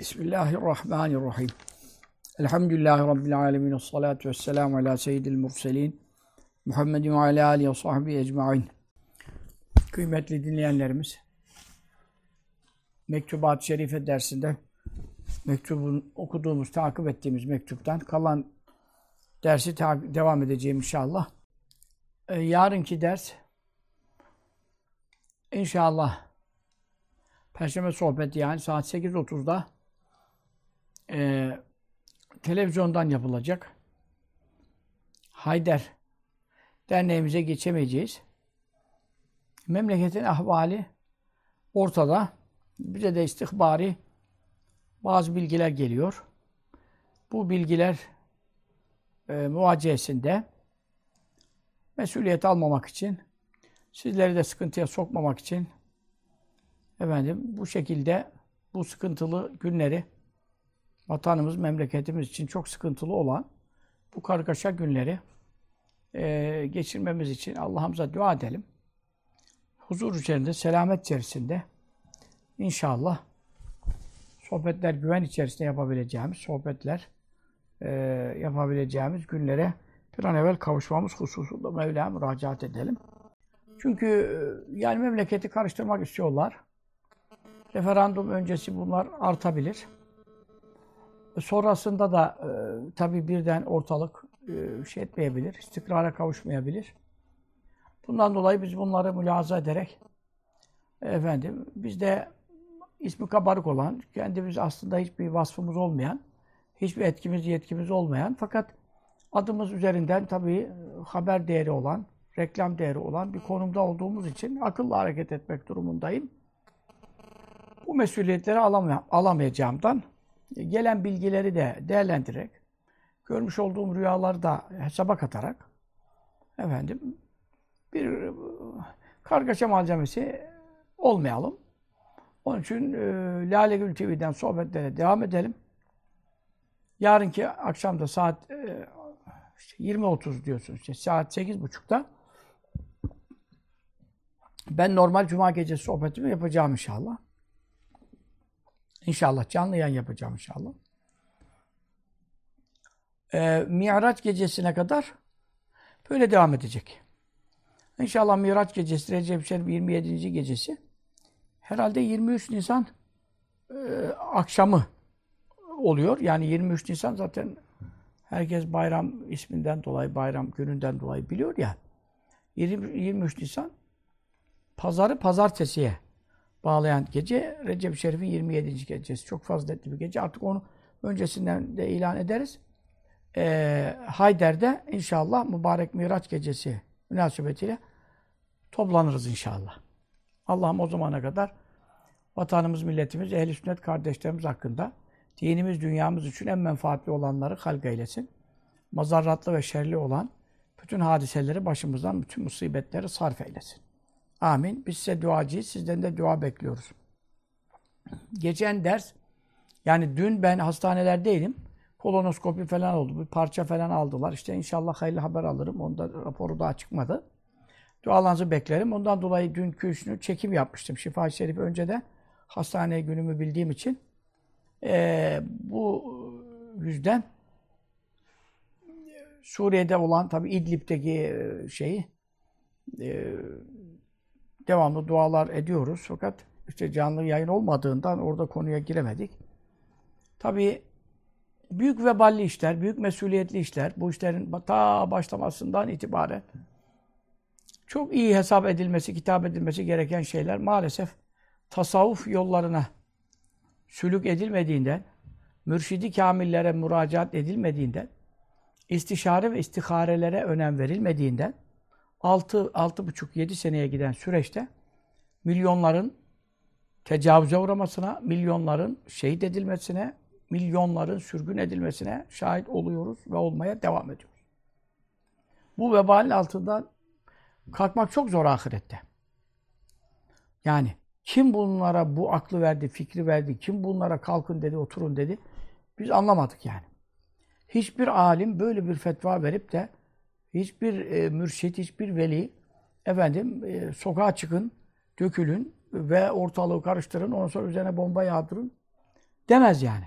Bismillahirrahmanirrahim. Elhamdülillahi Rabbil alemin. Salatu vesselamu ala seyyidil murselin. Muhammedin ve ala alihi ve sahbihi ecma'in. Kıymetli dinleyenlerimiz, Mektubat-ı Şerife dersinde mektubun okuduğumuz, takip ettiğimiz mektuptan kalan dersi devam edeceğim inşallah. Ee, yarınki ders inşallah Perşembe sohbeti yani saat 8.30'da e, televizyondan yapılacak. Hayder derneğimize geçemeyeceğiz. Memleketin ahvali ortada. Bize de istihbari bazı bilgiler geliyor. Bu bilgiler e, muvaciyesinde mesuliyet almamak için, sizleri de sıkıntıya sokmamak için efendim bu şekilde bu sıkıntılı günleri vatanımız, memleketimiz için çok sıkıntılı olan bu kargaşa günleri e, geçirmemiz için Allah'ımıza dua edelim. Huzur içerisinde, selamet içerisinde inşallah sohbetler güven içerisinde yapabileceğimiz sohbetler e, yapabileceğimiz günlere bir an evvel kavuşmamız hususunda Mevla'ya müracaat edelim. Çünkü e, yani memleketi karıştırmak istiyorlar. Referandum öncesi bunlar artabilir. Sonrasında da e, tabii birden ortalık e, şey etmeyebilir, istikrara kavuşmayabilir. Bundan dolayı biz bunları mülahaza ederek efendim biz de ismi kabarık olan, kendimiz aslında hiçbir vasfımız olmayan, hiçbir etkimiz, yetkimiz olmayan fakat adımız üzerinden tabii haber değeri olan, reklam değeri olan bir konumda olduğumuz için akıllı hareket etmek durumundayım. Bu mesuliyetleri alamay alamayacağımdan gelen bilgileri de değerlendirerek, görmüş olduğum rüyaları da hesaba katarak efendim bir kargaşa malzemesi olmayalım. Onun için e, Lale Gül TV'den sohbetlere devam edelim. Yarınki akşam da saat e, işte 20.30 diyorsunuz. İşte saat 8.30'da ben normal cuma gecesi sohbetimi yapacağım inşallah. İnşallah canlı yayın yapacağım inşallah. Ee, Miraç gecesine kadar böyle devam edecek. İnşallah Miraç gecesi, Recep Şerif 27. gecesi. Herhalde 23 Nisan e, akşamı oluyor. Yani 23 Nisan zaten herkes bayram isminden dolayı, bayram gününden dolayı biliyor ya. 20, 23 Nisan pazarı pazartesiye bağlayan gece Recep Şerif'in 27. gecesi. Çok faziletli bir gece. Artık onu öncesinden de ilan ederiz. Ee, Hayder'de inşallah mübarek Miraç gecesi münasebetiyle toplanırız inşallah. Allah'ım o zamana kadar vatanımız, milletimiz, ehl sünnet kardeşlerimiz hakkında dinimiz, dünyamız için en menfaatli olanları halk eylesin. Mazarratlı ve şerli olan bütün hadiseleri başımızdan, bütün musibetleri sarf eylesin. Amin. Biz size duacıyız. Sizden de dua bekliyoruz. Geçen ders, yani dün ben hastanelerdeydim. Kolonoskopi falan oldu. Bir parça falan aldılar. İşte inşallah hayırlı haber alırım. Onda raporu daha çıkmadı. Dualarınızı beklerim. Ondan dolayı dünkü üçünü çekim yapmıştım. Şifa-i Şerif önce de hastane günümü bildiğim için. Ee, bu yüzden Suriye'de olan tabi İdlib'deki şeyi e, devamlı dualar ediyoruz. Fakat işte canlı yayın olmadığından orada konuya giremedik. Tabii büyük veballi işler, büyük mesuliyetli işler, bu işlerin ta başlamasından itibaren çok iyi hesap edilmesi, kitap edilmesi gereken şeyler maalesef tasavvuf yollarına sülük edilmediğinden, mürşidi kamillere müracaat edilmediğinden, istişare ve istiharelere önem verilmediğinden, 6 buçuk 7 seneye giden süreçte milyonların tecavüze uğramasına, milyonların şehit edilmesine, milyonların sürgün edilmesine şahit oluyoruz ve olmaya devam ediyoruz. Bu vebalin altından kalkmak çok zor ahirette. Yani kim bunlara bu aklı verdi, fikri verdi, kim bunlara kalkın dedi, oturun dedi, biz anlamadık yani. Hiçbir alim böyle bir fetva verip de hiçbir e, mürşit, hiçbir veli efendim e, sokağa çıkın, dökülün ve ortalığı karıştırın, ondan sonra üzerine bomba yağdırın. demez yani.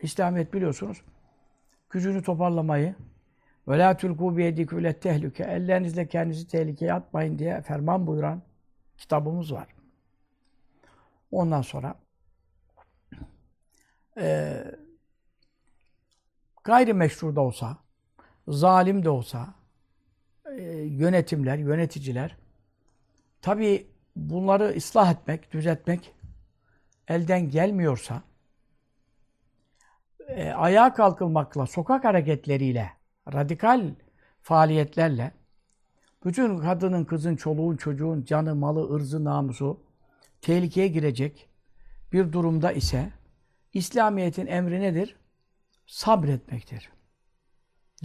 İslamiyet biliyorsunuz gücünü toparlamayı ve la tulku bi tehlike ellerinizle kendinizi tehlikeye atmayın diye ferman buyuran kitabımız var. Ondan sonra e, gayrimeşru da olsa, zalim de olsa e, yönetimler, yöneticiler tabi bunları ıslah etmek, düzeltmek elden gelmiyorsa e, ayağa kalkılmakla, sokak hareketleriyle, radikal faaliyetlerle bütün kadının, kızın, çoluğun, çocuğun canı, malı, ırzı, namusu tehlikeye girecek bir durumda ise İslamiyet'in emri nedir? Sabretmektir.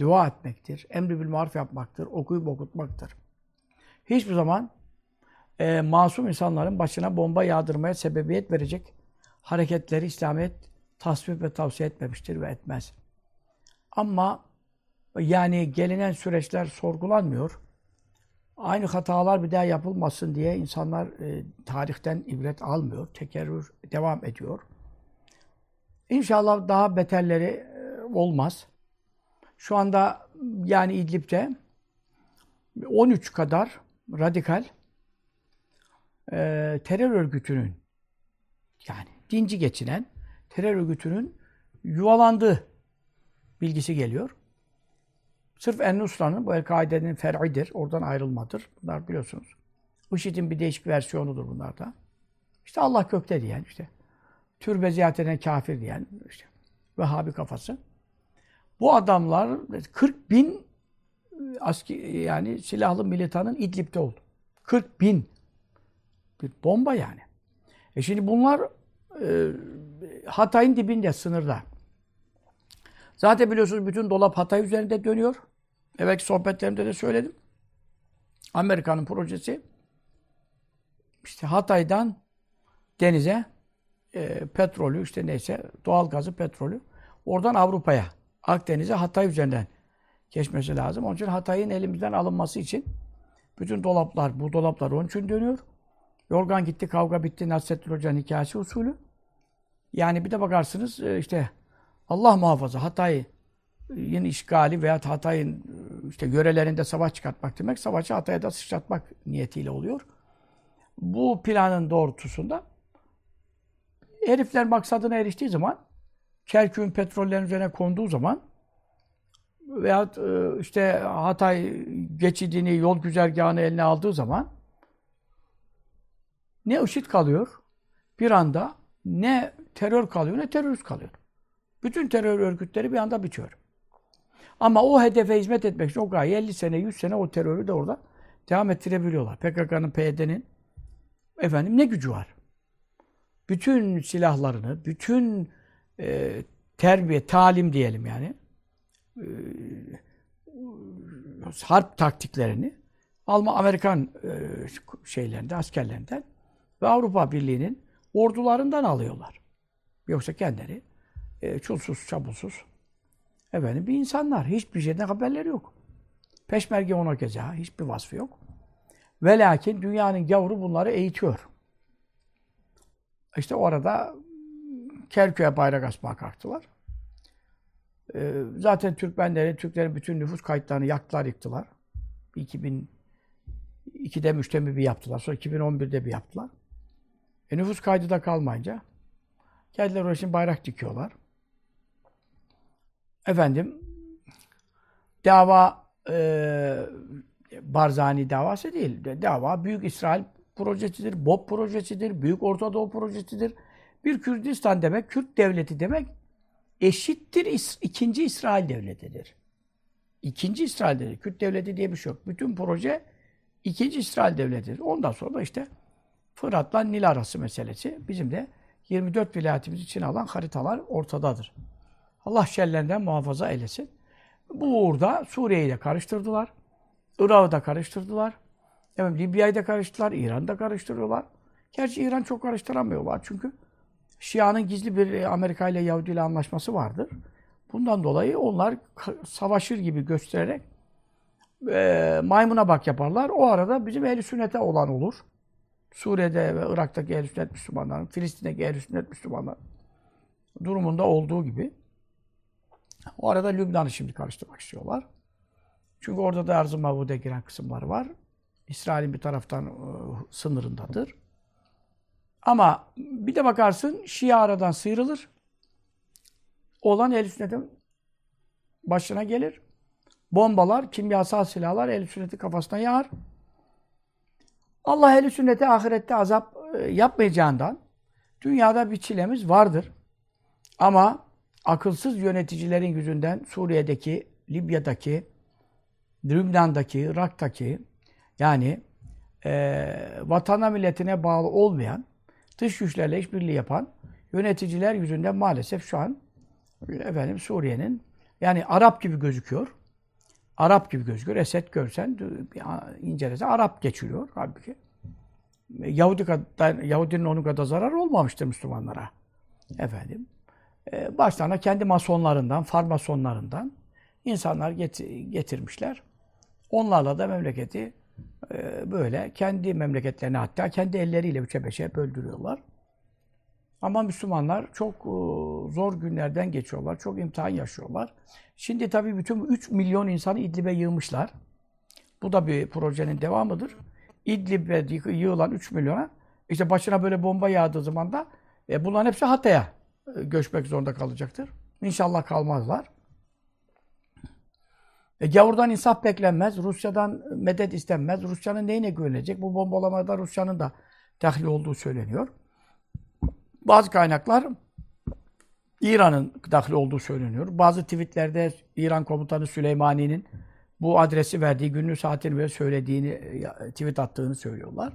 Dua etmektir. Emri bil maruf yapmaktır. Okuyup okutmaktır. Hiçbir zaman e, masum insanların başına bomba yağdırmaya sebebiyet verecek hareketleri İslamiyet tasvip ve tavsiye etmemiştir ve etmez. Ama yani gelinen süreçler sorgulanmıyor. Aynı hatalar bir daha yapılmasın diye insanlar e, tarihten ibret almıyor. Tekerrür devam ediyor. İnşallah daha beterleri e, olmaz. Şu anda yani İdlib'de 13 kadar radikal e, terör örgütünün yani dinci geçinen terör örgütünün yuvalandığı bilgisi geliyor. Sırf En-Nusra'nın, bu El-Kaide'nin fer'idir. Oradan ayrılmadır. Bunlar biliyorsunuz. IŞİD'in bir değişik versiyonudur bunlar da. İşte Allah gökte diyen, işte türbe ziyaret eden kafir diyen, işte Vehhabi kafası. Bu adamlar 40 bin aski, yani silahlı militanın İdlib'de oldu. 40 bin. Bir bomba yani. E şimdi bunlar e, Hatay'ın dibinde, sınırda. Zaten biliyorsunuz bütün dolap Hatay üzerinde dönüyor. Evet sohbetlerimde de söyledim. Amerika'nın projesi işte Hatay'dan denize e, petrolü işte neyse doğal gazı petrolü oradan Avrupa'ya Akdeniz'e Hatay üzerinden geçmesi lazım. Onun için Hatay'ın elimizden alınması için bütün dolaplar, bu dolaplar onun için dönüyor. Yorgan gitti, kavga bitti, Nasrettin Hoca'nın hikayesi usulü. Yani bir de bakarsınız e, işte Allah muhafaza Hatay'ın işgali veya Hatay'ın e, işte yörelerinde savaş çıkartmak demek, savaşı Hatay'a da sıçratmak niyetiyle oluyor. Bu planın doğrultusunda herifler maksadına eriştiği zaman Kerkük'ün petrollerin üzerine konduğu zaman veya e, işte Hatay geçidini, yol güzergahını eline aldığı zaman ne IŞİD kalıyor bir anda ne terör kalıyor ne terörist kalıyor. Bütün terör örgütleri bir anda bitiyor. Ama o hedefe hizmet etmek için o gaye 50 sene, 100 sene o terörü de orada devam ettirebiliyorlar. PKK'nın, PYD'nin efendim ne gücü var? Bütün silahlarını, bütün e, terbiye, talim diyelim yani e, harp taktiklerini Alman, Amerikan e, şeylerinden, askerlerinden ve Avrupa Birliği'nin ordularından alıyorlar. Yoksa kendileri e, çulsuz, çabulsuz efendim bir insanlar. Hiçbir şeyden haberleri yok. Peşmerge ona keza hiçbir vasfı yok. Ve lakin dünyanın gavuru bunları eğitiyor. İşte orada Kerkük'e bayrak asmaya kalktılar. Ee, zaten Türkmenleri, Türklerin bütün nüfus kayıtlarını yaktılar, yıktılar. 2002'de müştemi bir yaptılar. Sonra 2011'de bir yaptılar. E nüfus kaydı da kalmayınca geldiler oraya şimdi bayrak dikiyorlar. Efendim dava e, Barzani davası değil. Dava Büyük İsrail projesidir, BOP projesidir, Büyük Orta Doğu projesidir. Bir Kürdistan demek, Kürt devleti demek eşittir is ikinci İsrail devletidir. İkinci İsrail devleti. Kürt devleti diye bir şey yok. Bütün proje ikinci İsrail devletidir. Ondan sonra işte Fırat'la Nil arası meselesi. Bizim de 24 vilayetimiz için alan haritalar ortadadır. Allah şerlerinden muhafaza eylesin. Bu uğurda Suriye'yi de karıştırdılar. Irak'ı da karıştırdılar. Evet, Libya'yı da karıştırdılar. İran'ı da karıştırıyorlar. Gerçi İran çok karıştıramıyorlar çünkü Şia'nın gizli bir Amerika ile Yahudi ile anlaşması vardır. Bundan dolayı onlar savaşır gibi göstererek e, maymuna bak yaparlar. O arada bizim ehl sünnete olan olur. Suriye'de ve Irak'taki ehl sünnet Müslümanların, Filistin'deki ehl sünnet Müslümanlar durumunda olduğu gibi. O arada Lübnan'ı şimdi karıştırmak istiyorlar. Çünkü orada da arz-ı mavude giren kısımlar var. İsrail'in bir taraftan e, sınırındadır. Ama bir de bakarsın Şia aradan sıyrılır. Olan el sünnetin başına gelir. Bombalar, kimyasal silahlar el sünneti kafasına yağar. Allah el sünneti ahirette azap e, yapmayacağından dünyada bir çilemiz vardır. Ama akılsız yöneticilerin yüzünden Suriye'deki, Libya'daki, Lübnan'daki, Irak'taki yani e, vatana milletine bağlı olmayan, dış güçlerle işbirliği yapan yöneticiler yüzünden maalesef şu an efendim Suriye'nin yani Arap gibi gözüküyor. Arap gibi gözüküyor. Esed görsen, incelese Arap geçiriyor halbuki. Yahudi kadar, Yahudinin onun kadar zarar olmamıştır Müslümanlara. Efendim. E, başlarına kendi masonlarından, farmasonlarından insanlar getirmişler. Onlarla da memleketi e, böyle kendi memleketlerine hatta kendi elleriyle üçe beşe böldürüyorlar. Ama Müslümanlar çok e, zor günlerden geçiyorlar. Çok imtihan yaşıyorlar. Şimdi tabii bütün 3 milyon insanı İdlib'e yığmışlar. Bu da bir projenin devamıdır. İdlib'e yığılan 3 milyona işte başına böyle bomba yağdığı zaman da e, bunların hepsi Hatay'a e, göçmek zorunda kalacaktır. İnşallah kalmazlar. E, gavurdan insaf beklenmez. Rusya'dan medet istenmez. Rusya'nın neyine güvenecek? Bu bombalamada Rusya'nın da dahli olduğu söyleniyor. Bazı kaynaklar İran'ın dahli olduğu söyleniyor. Bazı tweetlerde İran komutanı Süleymani'nin bu adresi verdiği, günlük saatini ve söylediğini, tweet attığını söylüyorlar.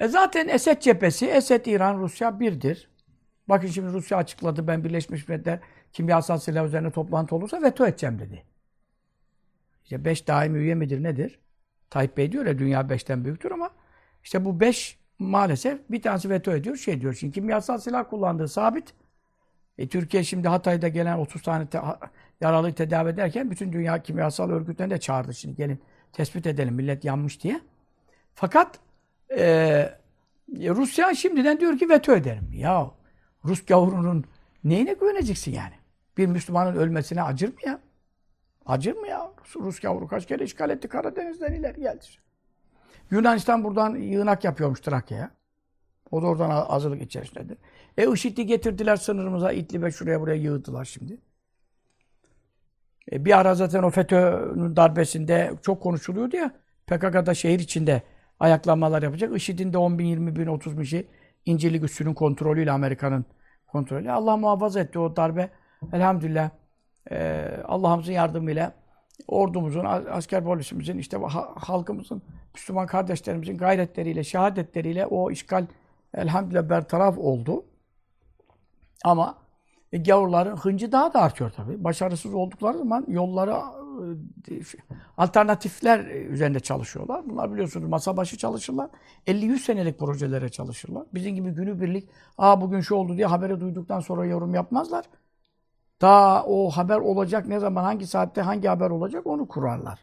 E zaten Esed cephesi, Esed İran, Rusya birdir. Bakın şimdi Rusya açıkladı, ben Birleşmiş Milletler kimyasal silah üzerine toplantı olursa veto edeceğim dedi. İşte beş daimi üye midir nedir? Tayyip Bey diyor ya dünya beşten büyüktür ama işte bu beş maalesef bir tanesi veto ediyor, şey diyor. Şimdi kimyasal silah kullandığı sabit. E, Türkiye şimdi Hatay'da gelen 30 tane te yaralıyı tedavi ederken bütün dünya kimyasal örgütlerini de çağırdı. Şimdi gelin tespit edelim millet yanmış diye. Fakat e, Rusya şimdiden diyor ki veto ederim. Ya Rus gavurunun neyine güveneceksin yani? Bir Müslümanın ölmesine acır mı ya? Acır mı ya? Rus, Rus gavuru kaç kere işgal etti Karadeniz'den ileri geldi. Yunanistan buradan yığınak yapıyormuş Trakya'ya. O da oradan hazırlık içerisindedir. E IŞİD'i getirdiler sınırımıza, İdlib'e şuraya buraya yığdılar şimdi. E bir ara zaten o FETÖ'nün darbesinde çok konuşuluyordu ya. PKK'da şehir içinde ayaklanmalar yapacak. IŞİD'in de 10 bin, 20 bin, 30 bin şey İncirlik üssünün kontrolüyle Amerika'nın kontrolü. Allah muhafaza etti o darbe. Elhamdülillah e, Allah'ımızın yardımıyla ordumuzun, asker polisimizin, işte halkımızın, Müslüman kardeşlerimizin gayretleriyle, şehadetleriyle o işgal elhamdülillah bertaraf oldu. Ama e, gavurların hıncı daha da artıyor tabii. Başarısız oldukları zaman yolları e, alternatifler üzerinde çalışıyorlar. Bunlar biliyorsunuz masa başı çalışırlar. 50-100 senelik projelere çalışırlar. Bizim gibi günübirlik, aa bugün şu oldu diye haberi duyduktan sonra yorum yapmazlar. Daha o haber olacak ne zaman, hangi saatte hangi haber olacak onu kurarlar.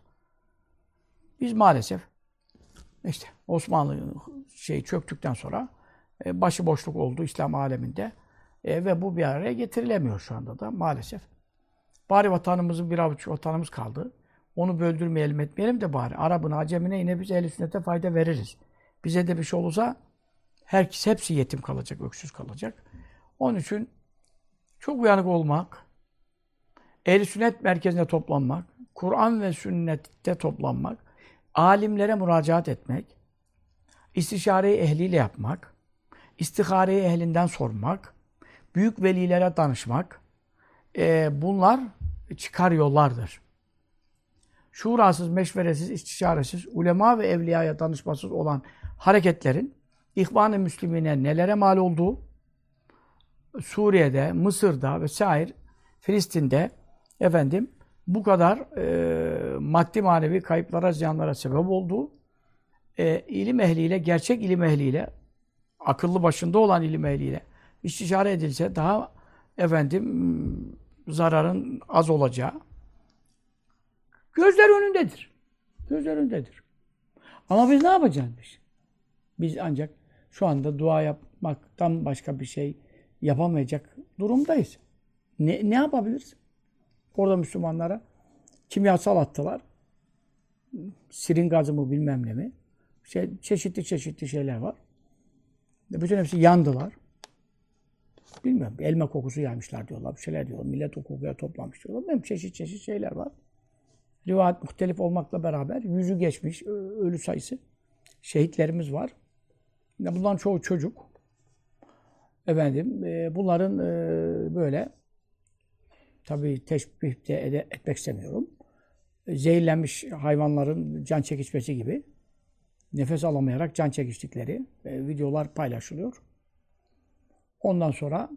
Biz maalesef işte Osmanlı şey çöktükten sonra e, başıboşluk oldu İslam aleminde. E, ve bu bir araya getirilemiyor şu anda da maalesef. Bari vatanımızın bir avuç vatanımız kaldı. Onu böldürmeyelim etmeyelim de bari. Arabına, Acemine yine biz ehl sünnete fayda veririz. Bize de bir şey olursa herkes hepsi yetim kalacak, öksüz kalacak. Onun için çok uyanık olmak, ehl sünnet merkezine toplanmak, Kur'an ve sünnette toplanmak, alimlere müracaat etmek, istişareyi ehliyle yapmak, istihareyi ehlinden sormak, büyük velilere danışmak, e, bunlar çıkar yollardır. Şurasız, meşveresiz, istişaresiz, ulema ve evliyaya danışmasız olan hareketlerin İhvan-ı Müslümine nelere mal olduğu, Suriye'de, Mısır'da vesaire, Filistin'de efendim bu kadar e, maddi manevi kayıplara, ziyanlara sebep olduğu, e, ilim ehliyle, gerçek ilim ehliyle, akıllı başında olan ilim ehliyle istişare edilse daha efendim zararın az olacağı gözler önündedir. Gözler önündedir. Ama biz ne yapacağız biz? Biz ancak şu anda dua yapmaktan başka bir şey yapamayacak durumdayız. Ne, ne yapabiliriz? Orada Müslümanlara kimyasal attılar. Sirin gazı mı bilmem ne mi. Şey, çeşitli çeşitli şeyler var. Bütün hepsi yandılar. Bilmiyorum. Elma kokusu yaymışlar diyorlar. Bir şeyler diyorlar. Millet o kokuya toplamış diyorlar. Benim çeşit çeşit şeyler var. Rivayet muhtelif olmakla beraber yüzü geçmiş ölü sayısı. Şehitlerimiz var. Bunların çoğu çocuk. Efendim, e, bunların e, böyle tabii teşbih de etmek istemiyorum. Zehirlenmiş hayvanların can çekişmesi gibi nefes alamayarak can çekiştikleri e, videolar paylaşılıyor. Ondan sonra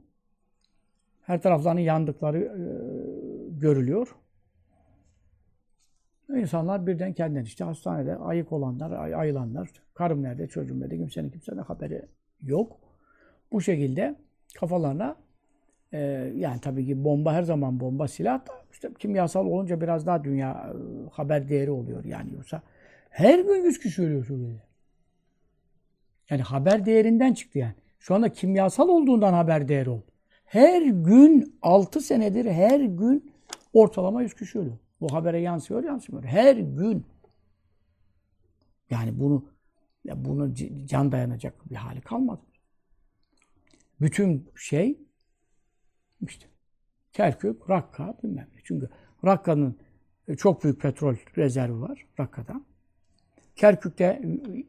her taraflarının yandıkları e, görülüyor. İnsanlar birden kendinden işte hastanede ayık olanlar, ay, ayılanlar, karım nerede, çocuğum nerede, kimsenin kimsenin haberi yok. Bu şekilde kafalarına e, yani tabii ki bomba her zaman bomba silah da işte kimyasal olunca biraz daha dünya e, haber değeri oluyor yani yoksa her gün yüz kişi ölüyor Suriye'de. Yani haber değerinden çıktı yani. Şu anda kimyasal olduğundan haber değeri oldu. Her gün 6 senedir her gün ortalama 100 kişi ölüyor. Bu habere yansıyor yansımıyor. Her gün. Yani bunu ya bunu can dayanacak bir hali kalmadı. Bütün şey işte Kerkük, Rakka bilmem ne. Çünkü Rakka'nın çok büyük petrol rezervi var Rakka'da. Kerkük'te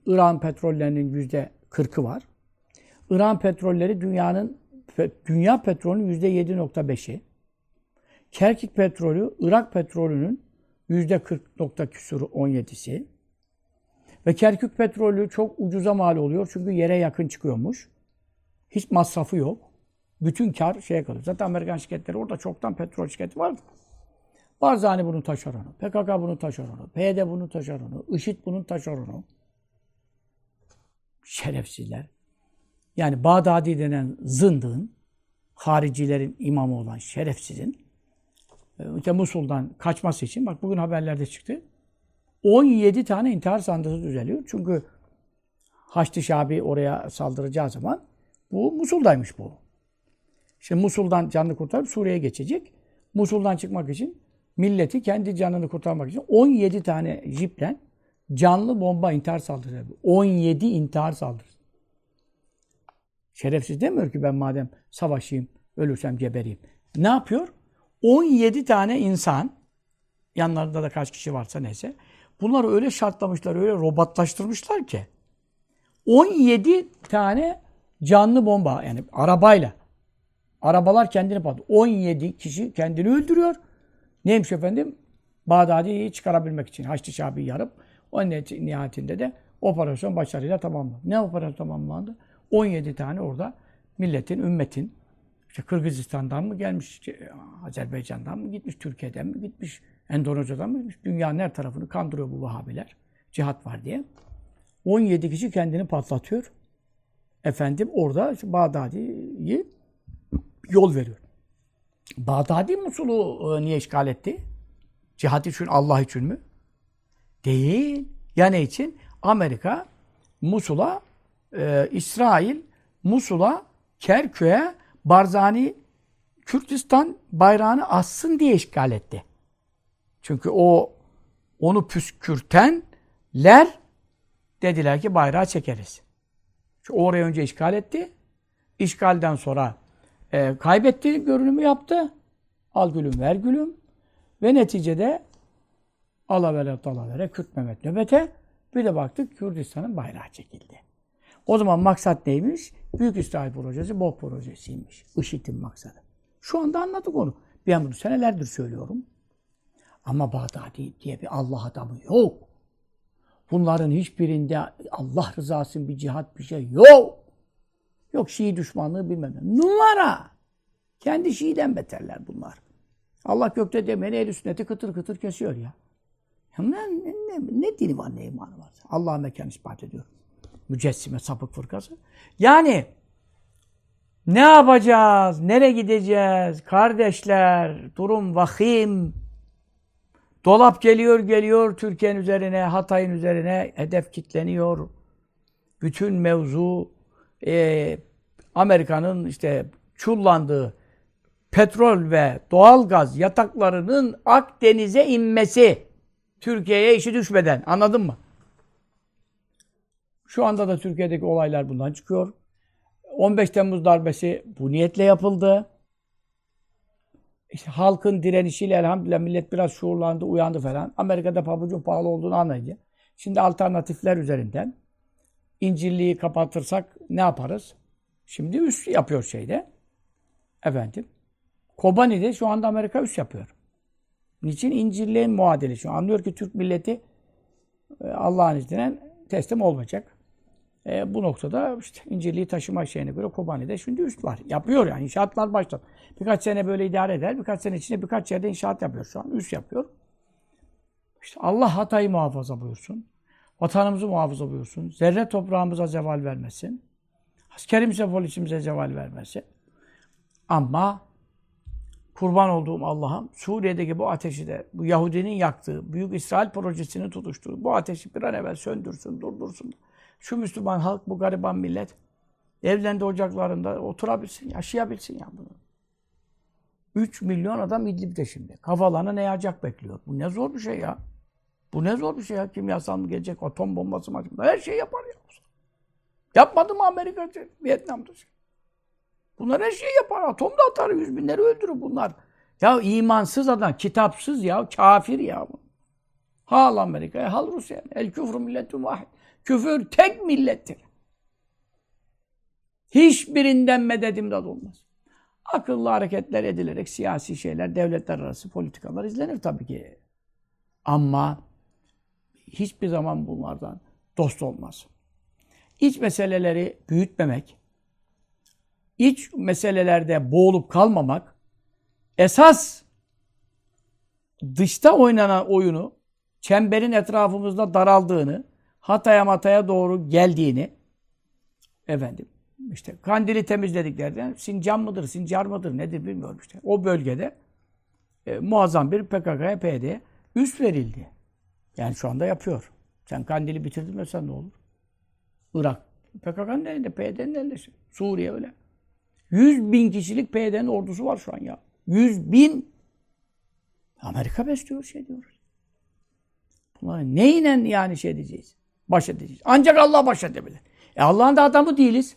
İran petrollerinin yüzde kırkı var. İran petrolleri dünyanın dünya petrolünün yüzde yedi nokta beşi. Kerkük petrolü Irak petrolünün yüzde kırk nokta küsuru on yedisi. Ve Kerkük petrolü çok ucuza mal oluyor çünkü yere yakın çıkıyormuş. Hiç masrafı yok. Bütün kar şeye kalıyor. Zaten Amerikan şirketleri orada çoktan petrol şirketi vardı. Barzani bunun taşeronu, PKK bunun taşeronu, PYD bunun taşeronu, IŞİD bunun taşeronu. Şerefsizler. Yani Bağdadi denen zındığın, haricilerin imamı olan şerefsizin işte Musul'dan kaçması için, bak bugün haberlerde çıktı, 17 tane intihar sandığı düzeliyor. Çünkü Haçlı Şabi oraya saldıracağı zaman bu Musul'daymış bu. Şimdi Musul'dan canını kurtarıp Suriye'ye geçecek. Musul'dan çıkmak için milleti kendi canını kurtarmak için 17 tane jiple canlı bomba intihar saldırısı 17 intihar saldırısı. Şerefsiz demiyor ki ben madem savaşayım, ölürsem gebereyim. Ne yapıyor? 17 tane insan, yanlarında da kaç kişi varsa neyse, bunları öyle şartlamışlar, öyle robotlaştırmışlar ki 17 tane canlı bomba yani arabayla arabalar kendini patlıyor. 17 kişi kendini öldürüyor. Neymiş efendim? Bağdadi'yi çıkarabilmek için Haçlı Şabi'yi yarıp o nihayetinde de operasyon başarıyla tamamlandı. Ne operasyon tamamlandı? 17 tane orada milletin, ümmetin işte Kırgızistan'dan mı gelmiş, Azerbaycan'dan mı gitmiş, Türkiye'den mi gitmiş, Endonezya'dan mı gitmiş? Dünyanın her tarafını kandırıyor bu Vahabiler. Cihat var diye. 17 kişi kendini patlatıyor. Efendim orada Bağdadi'yi yol veriyor. Bağdadi Musul'u e, niye işgal etti? Cihat için, Allah için mi? Değil. Ya ne için? Amerika Musul'a, e, İsrail Musul'a, Kerkük'e, Barzani Kürtistan bayrağını assın diye işgal etti. Çünkü o onu püskürtenler dediler ki bayrağı çekeriz. Çünkü oraya önce işgal etti. İşgalden sonra e, kaybetti görünümü yaptı. Al gülüm ver gülüm. Ve neticede alavere dalavere Kürt Mehmet nöbete bir de baktık Kürdistan'ın bayrağı çekildi. O zaman maksat neymiş? Büyük İsrail projesi bok projesiymiş. IŞİD'in maksadı. Şu anda anladık onu. Ben bunu senelerdir söylüyorum. Ama Bağdadi diye bir Allah adamı yok. Bunların hiçbirinde Allah rızası bir cihat bir şey yok. Yok Şii düşmanlığı bilmem ne. Numara. Kendi Şii'den beterler bunlar. Allah gökte demeni el sünneti kıtır kıtır kesiyor ya. ya ne, ne, ne, ne dini var ne imanı var? Allah'a mekan ispat ediyor. Mücessime sapık fırkası. Yani ne yapacağız? Nereye gideceğiz? Kardeşler, durum vahim. Dolap geliyor geliyor Türkiye'nin üzerine, Hatay'ın üzerine hedef kitleniyor. Bütün mevzu e, Amerika'nın işte çullandığı petrol ve doğal gaz yataklarının Akdeniz'e inmesi Türkiye'ye işi düşmeden. Anladın mı? Şu anda da Türkiye'deki olaylar bundan çıkıyor. 15 Temmuz darbesi bu niyetle yapıldı. İşte halkın direnişiyle elhamdülillah millet biraz şuurlandı, uyandı falan. Amerika'da pabucun pahalı olduğunu anlayınca. Şimdi alternatifler üzerinden İncirliği kapatırsak ne yaparız? Şimdi üst yapıyor şeyde. Efendim. Kobani'de şu anda Amerika üst yapıyor. Niçin? İncirliğin muadili. Şu anlıyor ki Türk milleti e, Allah'ın izniyle teslim olmayacak. E, bu noktada işte incirliği taşıma şeyine göre Kobani'de şimdi üst var. Yapıyor yani. inşaatlar başladı. Birkaç sene böyle idare eder. Birkaç sene içinde birkaç yerde inşaat yapıyor şu an. Üst yapıyor. İşte Allah hatayı muhafaza buyursun. Vatanımızı muhafaza buyursun. Zerre toprağımıza zeval vermesin. Askerimize, polisimize zeval vermesin. Ama kurban olduğum Allah'ım Suriye'deki bu ateşi de, bu Yahudinin yaktığı, Büyük İsrail projesini tutuştuğu bu ateşi bir an evvel söndürsün, durdursun. Şu Müslüman halk, bu gariban millet evlerinde, ocaklarında oturabilsin, yaşayabilsin ya bunu. 3 milyon adam İdlib'de şimdi. Kafalarına ne yağacak bekliyor. Bu ne zor bir şey ya. Bu ne zor bir şey ya. Kimyasal mı gelecek, atom bombası mı? Her şeyi yapar ya. Yapmadı mı Amerika, Vietnam'da? Bunlar her şeyi yapar. Atom da atar, yüz binleri öldürür bunlar. Ya imansız adam, kitapsız ya, kafir ya. Hal Amerika'ya, hal Rusya. El küfrü milletun vahid. Küfür tek millettir. Hiçbirinden mededim de olmaz. Akıllı hareketler edilerek siyasi şeyler, devletler arası politikalar izlenir tabii ki. Ama hiçbir zaman bunlardan dost olmaz. İç meseleleri büyütmemek, iç meselelerde boğulup kalmamak, esas dışta oynanan oyunu, çemberin etrafımızda daraldığını, hataya mataya doğru geldiğini, efendim, işte kandili temizlediklerden Sincan mıdır, Sincar mıdır, nedir bilmiyorum işte. O bölgede e, muazzam bir PKK'ya, PYD'ye üst verildi. Yani şu anda yapıyor. Sen Kandil'i bitirdin mesela ne olur? Irak. PKK'nın elinde, PYD'nin elinde. Suriye öyle. 100 bin kişilik PYD'nin ordusu var şu an ya. 100 bin Amerika besliyor şey diyoruz. Bunları neyle yani şey edeceğiz? Baş edeceğiz. Ancak Allah baş edebilir. E Allah'ın da adamı değiliz.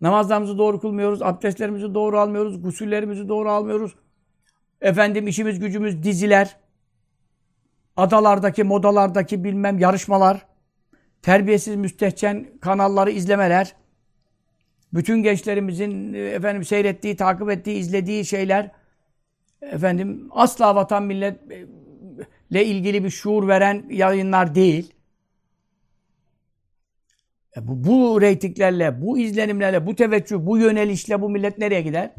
Namazlarımızı doğru kılmıyoruz, abdestlerimizi doğru almıyoruz, gusüllerimizi doğru almıyoruz. Efendim işimiz gücümüz diziler adalardaki, modalardaki bilmem yarışmalar, terbiyesiz müstehcen kanalları izlemeler, bütün gençlerimizin e, efendim seyrettiği, takip ettiği, izlediği şeyler efendim asla vatan milletle ilgili bir şuur veren yayınlar değil. E bu, bu reytinglerle, bu izlenimlerle, bu teveccüh, bu yönelişle bu millet nereye gider?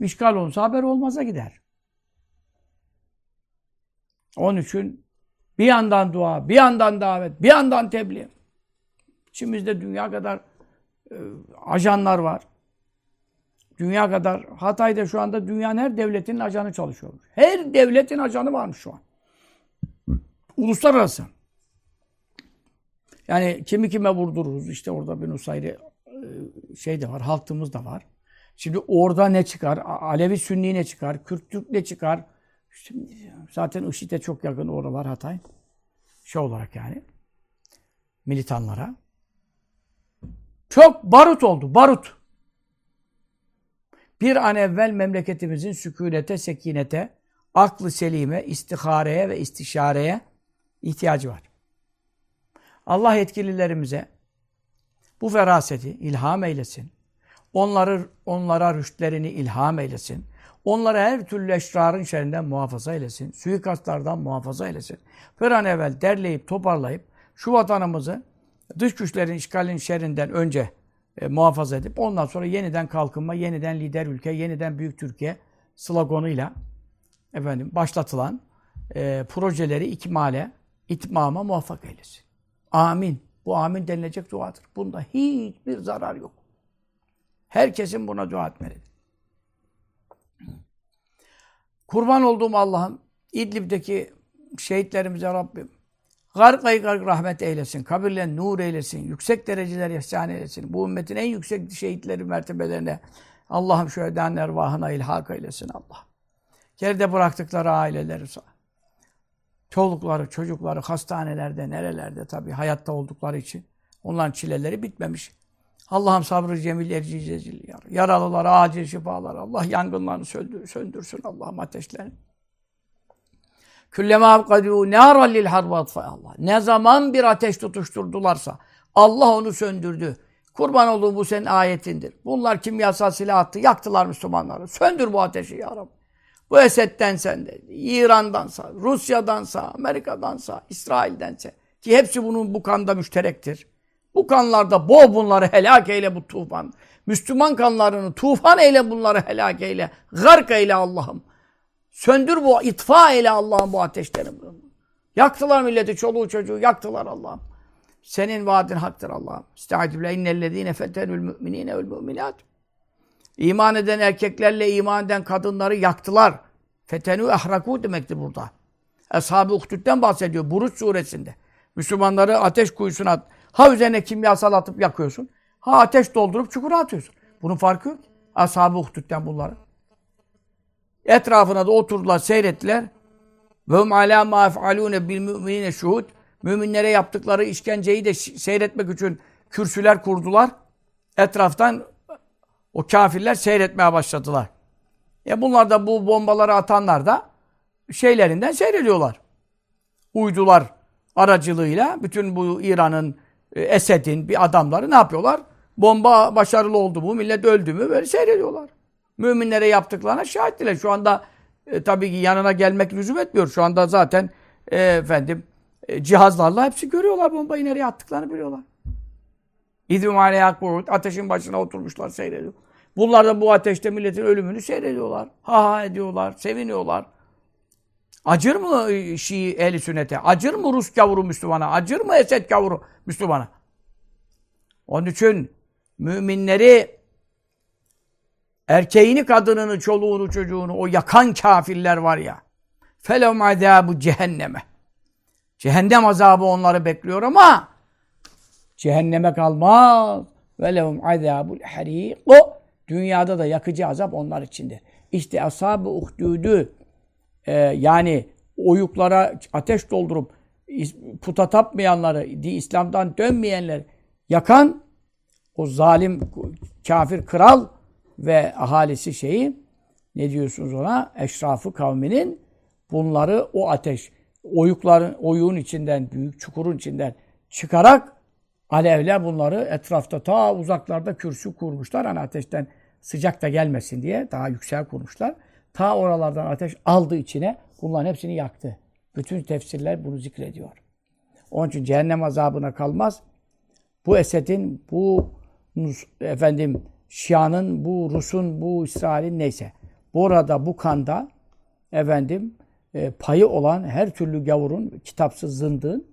İşgal olsa haber olmaza gider. Onun için bir yandan dua, bir yandan davet, bir yandan tebliğ. İçimizde dünya kadar e, ajanlar var. Dünya kadar, Hatay'da şu anda dünyanın her devletinin ajanı çalışıyormuş. Her devletin ajanı varmış şu an. Uluslararası. Yani kimi kime vurdururuz. İşte orada bir Nusayri e, şey de var, halkımız da var. Şimdi orada ne çıkar? Alevi Sünni ne çıkar? Kürt ne çıkar? Şimdi zaten IŞİD'e çok yakın oralar Hatay. Şey olarak yani. Militanlara. Çok barut oldu, barut. Bir an evvel memleketimizin sükunete, sekinete, aklı selime, istihareye ve istişareye ihtiyacı var. Allah yetkililerimize bu feraseti ilham eylesin. Onları, onlara rüştlerini ilham eylesin. Onları her türlü eşrarın şerrinden muhafaza eylesin. Suikastlardan muhafaza eylesin. Bir an evvel derleyip toparlayıp şu vatanımızı dış güçlerin işgalin şerrinden önce e, muhafaza edip ondan sonra yeniden kalkınma, yeniden lider ülke, yeniden büyük Türkiye sloganıyla efendim başlatılan e, projeleri ikmale, itmama muvaffak eylesin. Amin. Bu amin denilecek duadır. Bunda hiçbir zarar yok. Herkesin buna dua etmelidir. Kurban olduğum Allah'ım İdlib'deki şehitlerimize Rabbim Garkayı gark rahmet eylesin. Kabirlerini nur eylesin. Yüksek dereceler ihsan eylesin. Bu ümmetin en yüksek şehitleri mertebelerine Allah'ım eden ervahına ilhak eylesin Allah. Geride bıraktıkları aileleri, çolukları, çocukları hastanelerde, nerelerde tabii hayatta oldukları için onların çileleri bitmemiş. Allah'ım sabrı cemil erci cezil yar. Yaralılara acil şifalar. Allah yangınlarını söndür, söndürsün Allah'ım ateşlerini. Külleme abkadû nâran lil harbat Allah. Ne zaman bir ateş tutuşturdularsa Allah onu söndürdü. Kurban olduğu bu senin ayetindir. Bunlar kimyasal silah attı, yaktılar Müslümanları. Söndür bu ateşi ya Rabbi. Bu Esed'den sende, İran'dansa, Rusya'dansa, Amerika'dansa, İsrail'dense ki hepsi bunun bu kanda müşterektir. Bu kanlarda boğ bunları helak eyle bu tufan. Müslüman kanlarını tufan eyle bunları helak eyle. Gark eyle Allah'ım. Söndür bu, itfa eyle Allah'ım bu ateşleri. Yaktılar milleti, çoluğu çocuğu yaktılar Allah'ım. Senin vaadin haktır Allah'ım. Estaizu billah innellezine fetenül müminine vel müminat. İman eden erkeklerle iman eden kadınları yaktılar. Fetenü ehraku demektir burada. Ashab-ı Uhdud'den bahsediyor Buruç suresinde. Müslümanları ateş kuyusuna. Ha üzerine kimyasal atıp yakıyorsun. Ha ateş doldurup çukura atıyorsun. Bunun farkı yok. Ashab-ı Uhdud'den bunları. Etrafına da oturdular, seyrettiler. Ve hum alâ mâ ef'alûne bil müminine şuhud. Müminlere yaptıkları işkenceyi de seyretmek için kürsüler kurdular. Etraftan o kafirler seyretmeye başladılar. E bunlar da bu bombaları atanlar da şeylerinden seyrediyorlar. Uydular aracılığıyla bütün bu İran'ın, e, Esed'in bir adamları ne yapıyorlar? Bomba başarılı oldu mu, millet öldü mü böyle seyrediyorlar. Müminlere yaptıklarına şahittiler. Şu anda e, tabii ki yanına gelmek lüzum etmiyor. Şu anda zaten e, efendim e, cihazlarla hepsi görüyorlar bombayı nereye attıklarını biliyorlar. İdüm aleyhak ateşin başına oturmuşlar seyrediyor. Bunlar da bu ateşte milletin ölümünü seyrediyorlar. Ha ha ediyorlar, seviniyorlar. Acır mı Şii ehli sünnete? Acır mı Rus gavuru Müslümana? Acır mı Esed gavuru Müslümana? Onun için müminleri erkeğini, kadınını, çoluğunu, çocuğunu o yakan kafirler var ya. Felevm azâbu cehenneme. Cehennem azabı onları bekliyor ama cehenneme kalmaz. Ve lehum azâbul harîk. Dünyada da yakıcı azap onlar içindir. İşte ashab-ı uhdûdü e, yani oyuklara ateş doldurup puta tapmayanları, İslam'dan dönmeyenler yakan o zalim kafir kral ve ahalisi şeyi ne diyorsunuz ona? Eşrafı kavminin bunları o ateş oyukların oyuğun içinden büyük çukurun içinden çıkarak alevler bunları etrafta ta uzaklarda kürsü kurmuşlar. Hani ateşten sıcak da gelmesin diye daha yüksek kurmuşlar. Ta oralardan ateş aldı içine. Bunların hepsini yaktı. Bütün tefsirler bunu zikrediyor. Onun için cehennem azabına kalmaz. Bu Esed'in, bu efendim Şia'nın, bu Rus'un, bu İsrail'in neyse. Burada bu kanda efendim e, payı olan her türlü gavurun, kitapsız zındığın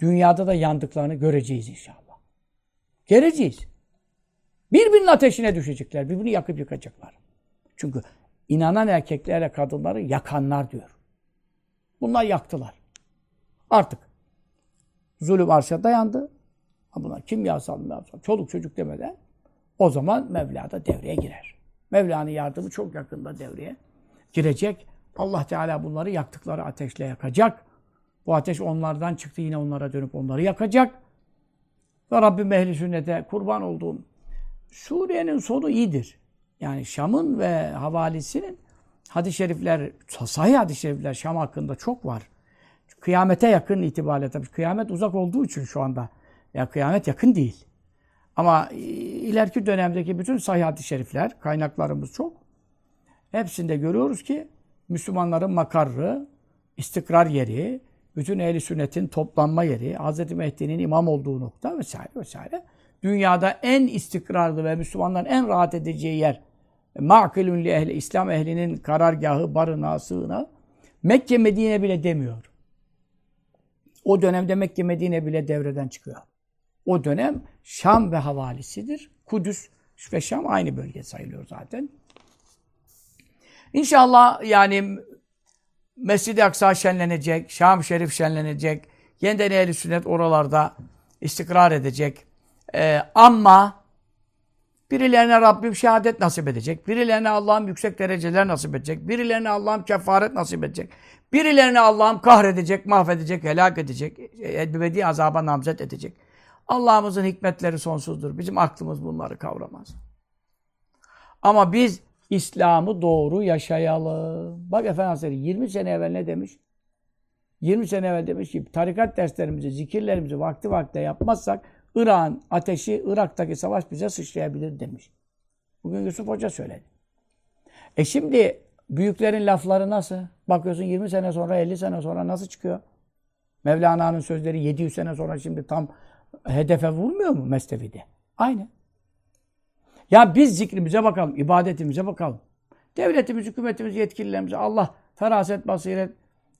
dünyada da yandıklarını göreceğiz inşallah. Geleceğiz. Birbirinin ateşine düşecekler. Birbirini yakıp yıkacaklar. Çünkü inanan erkeklerle kadınları yakanlar diyor. Bunlar yaktılar. Artık zulüm arşa dayandı. Bunlar kimyasal, kimyasal, çoluk çocuk demeden o zaman Mevla da devreye girer. Mevla'nın yardımı çok yakında devreye girecek. Allah Teala bunları yaktıkları ateşle yakacak. Bu ateş onlardan çıktı yine onlara dönüp onları yakacak. Ve Rabbim ehli sünnete kurban olduğum Suriye'nin sonu iyidir. Yani Şam'ın ve havalisinin hadis-i şerifler, sahih hadis-i şerifler Şam hakkında çok var. Kıyamete yakın itibariyle tabii. Kıyamet uzak olduğu için şu anda. Ya kıyamet yakın değil. Ama ileriki dönemdeki bütün sahih hadis-i şerifler, kaynaklarımız çok. Hepsinde görüyoruz ki Müslümanların makarrı, istikrar yeri, bütün ehli sünnetin toplanma yeri, Hz. Mehdi'nin imam olduğu nokta vesaire vesaire. Dünyada en istikrarlı ve Müslümanların en rahat edeceği yer ma'kilun li ehli, İslam ehlinin karargahı, barınağı, sığınağı. Mekke, Medine bile demiyor. O dönemde Mekke, Medine bile devreden çıkıyor. O dönem Şam ve havalisidir. Kudüs ve Şam aynı bölge sayılıyor zaten. İnşallah yani Mescid-i Aksa şenlenecek, Şam Şerif şenlenecek, Yeniden ehl sünnet oralarda istikrar edecek. Ee, ama birilerine Rabbim şehadet nasip edecek. Birilerine Allah'ım yüksek dereceler nasip edecek. Birilerine Allah'ım kefaret nasip edecek. Birilerine Allah'ım kahredecek, mahvedecek, helak edecek. Ebedi azaba namzet edecek. Allah'ımızın hikmetleri sonsuzdur. Bizim aklımız bunları kavramaz. Ama biz İslam'ı doğru yaşayalım. Bak Efendimiz 20 sene evvel ne demiş? 20 sene evvel demiş ki tarikat derslerimizi, zikirlerimizi vakti vakti yapmazsak Irak'ın ateşi, Irak'taki savaş bize sıçrayabilir demiş. Bugün Yusuf Hoca söyledi. E şimdi büyüklerin lafları nasıl? Bakıyorsun 20 sene sonra, 50 sene sonra nasıl çıkıyor? Mevlana'nın sözleri 700 sene sonra şimdi tam hedefe vurmuyor mu Mesnevi'de? Aynı. Ya biz zikrimize bakalım, ibadetimize bakalım. Devletimiz, hükümetimiz, yetkililerimize Allah feraset, basiret,